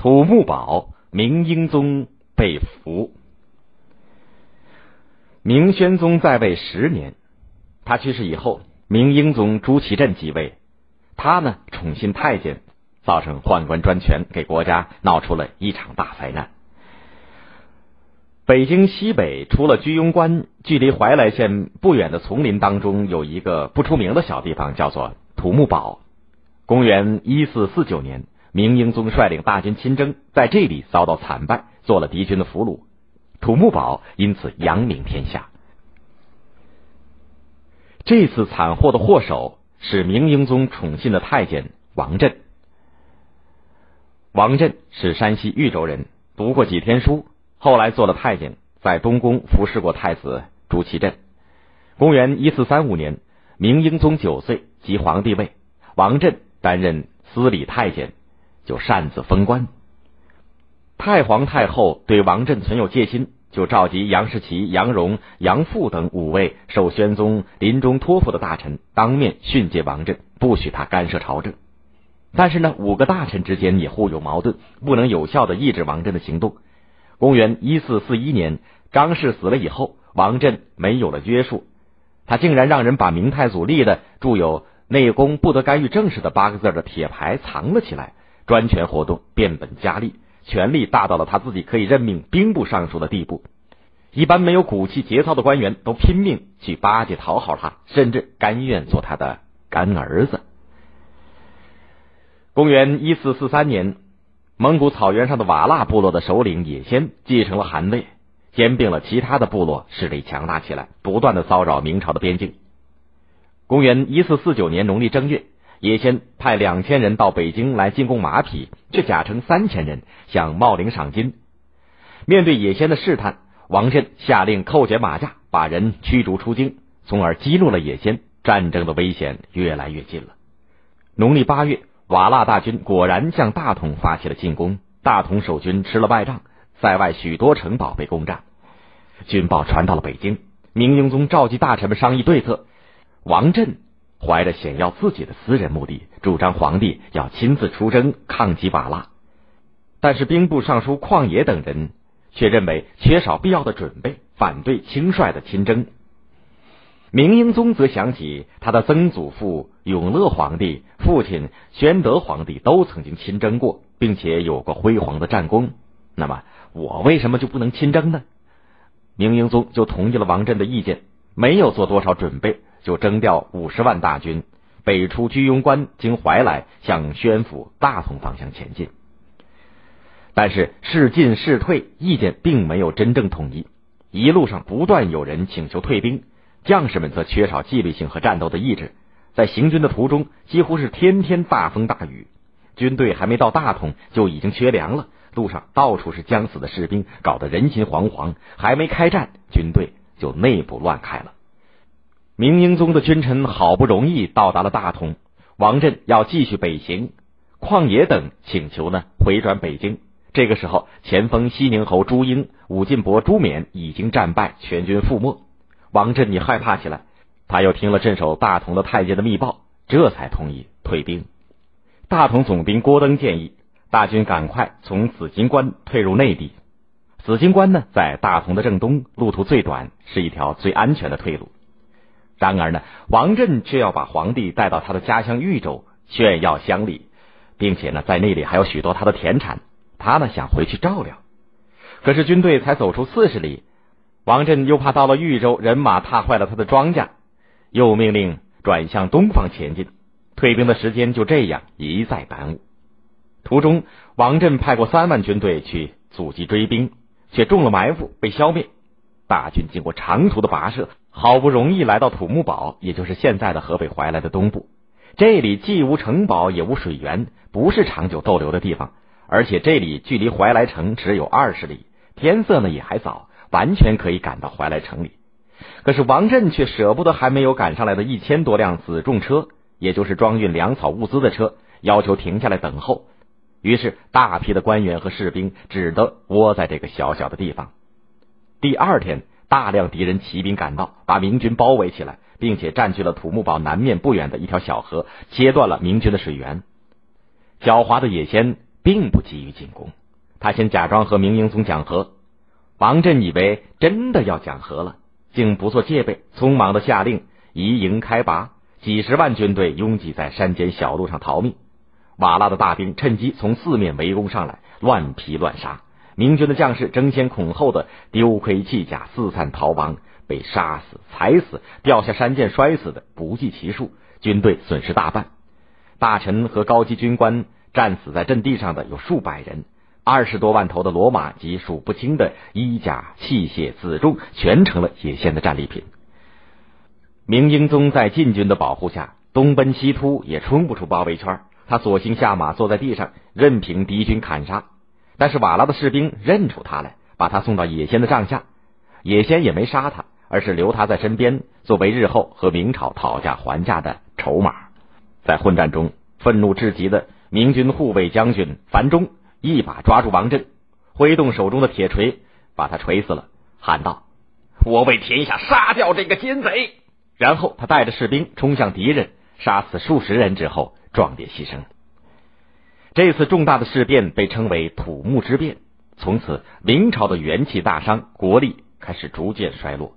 土木堡，明英宗被俘。明宣宗在位十年，他去世以后，明英宗朱祁镇继位。他呢宠信太监，造成宦官专权，给国家闹出了一场大灾难。北京西北除了居庸关，距离怀来县不远的丛林当中，有一个不出名的小地方，叫做土木堡。公元一四四九年。明英宗率领大军亲征，在这里遭到惨败，做了敌军的俘虏。土木堡因此扬名天下。这次惨祸的祸首是明英宗宠信的太监王振。王振是山西豫州人，读过几天书，后来做了太监，在东宫服侍过太子朱祁镇。公元一四三五年，明英宗九岁即皇帝位，王振担任司礼太监。就擅自封官。太皇太后对王振存有戒心，就召集杨士奇、杨荣、杨富等五位受宣宗临终托付的大臣，当面训诫王振，不许他干涉朝政。但是呢，五个大臣之间也互有矛盾，不能有效的抑制王振的行动。公元一四四一年，张氏死了以后，王振没有了约束，他竟然让人把明太祖立的著有“内宫不得干预政事”的八个字的铁牌藏了起来。专权活动变本加厉，权力大到了他自己可以任命兵部尚书的地步。一般没有骨气节操的官员都拼命去巴结讨好他，甚至甘愿做他的干儿子。公元一四四三年，蒙古草原上的瓦剌部落的首领也先继承了汗位，兼并了其他的部落，势力强大起来，不断的骚扰明朝的边境。公元一四四九年农历正月。也先派两千人到北京来进贡马匹，却假称三千人向茂陵赏金。面对野先的试探，王振下令扣减马价，把人驱逐出京，从而激怒了野先。战争的危险越来越近了。农历八月，瓦剌大军果然向大同发起了进攻，大同守军吃了败仗，塞外许多城堡被攻占。军报传到了北京，明英宗召集大臣们商议对策，王振。怀着显耀自己的私人目的，主张皇帝要亲自出征抗击瓦剌，但是兵部尚书旷野等人却认为缺少必要的准备，反对轻率的亲征。明英宗则想起他的曾祖父永乐皇帝、父亲宣德皇帝都曾经亲征过，并且有过辉煌的战功，那么我为什么就不能亲征呢？明英宗就同意了王振的意见，没有做多少准备。就征调五十万大军，北出居庸关，经怀来，向宣府、大同方向前进。但是是进是退，意见并没有真正统一。一路上不断有人请求退兵，将士们则缺少纪律性和战斗的意志。在行军的途中，几乎是天天大风大雨，军队还没到大同就已经缺粮了。路上到处是将死的士兵，搞得人心惶惶。还没开战，军队就内部乱开了。明英宗的君臣好不容易到达了大同，王振要继续北行，旷野等请求呢回转北京。这个时候，前锋西宁侯朱英、武进伯朱冕已经战败，全军覆没。王振也害怕起来，他又听了镇守大同的太监的密报，这才同意退兵。大同总兵郭登建议大军赶快从紫金关退入内地。紫金关呢，在大同的正东，路途最短，是一条最安全的退路。然而呢，王振却要把皇帝带到他的家乡豫州炫耀乡里，并且呢，在那里还有许多他的田产，他呢想回去照料。可是军队才走出四十里，王振又怕到了豫州人马踏坏了他的庄稼，又命令转向东方前进。退兵的时间就这样一再耽误。途中，王振派过三万军队去阻击追兵，却中了埋伏，被消灭。大军经过长途的跋涉。好不容易来到土木堡，也就是现在的河北怀来的东部。这里既无城堡，也无水源，不是长久逗留的地方。而且这里距离怀来城只有二十里，天色呢也还早，完全可以赶到怀来城里。可是王振却舍不得还没有赶上来的一千多辆辎重车，也就是装运粮草物资的车，要求停下来等候。于是大批的官员和士兵只得窝在这个小小的地方。第二天。大量敌人骑兵赶到，把明军包围起来，并且占据了土木堡南面不远的一条小河，切断了明军的水源。狡猾的野先并不急于进攻，他先假装和明英宗讲和。王振以为真的要讲和了，竟不做戒备，匆忙的下令移营开拔，几十万军队拥挤在山间小路上逃命。瓦剌的大兵趁机从四面围攻上来，乱劈乱杀。明军的将士争先恐后的丢盔弃甲，四散逃亡，被杀死、踩死、掉下山涧摔死的不计其数，军队损失大半。大臣和高级军官战死在阵地上的有数百人。二十多万头的骡马及数不清的衣甲器械辎重，全成了野先的战利品。明英宗在禁军的保护下，东奔西突，也冲不出包围圈。他索性下马，坐在地上，任凭敌军砍杀。但是瓦剌的士兵认出他来，把他送到野仙的帐下。野仙也没杀他，而是留他在身边，作为日后和明朝讨价还价的筹码。在混战中，愤怒至极的明军护卫将军樊中。一把抓住王振，挥动手中的铁锤，把他锤死了，喊道：“我为天下杀掉这个奸贼！”然后他带着士兵冲向敌人，杀死数十人之后，壮烈牺牲。这次重大的事变被称为土木之变，从此明朝的元气大伤，国力开始逐渐衰落。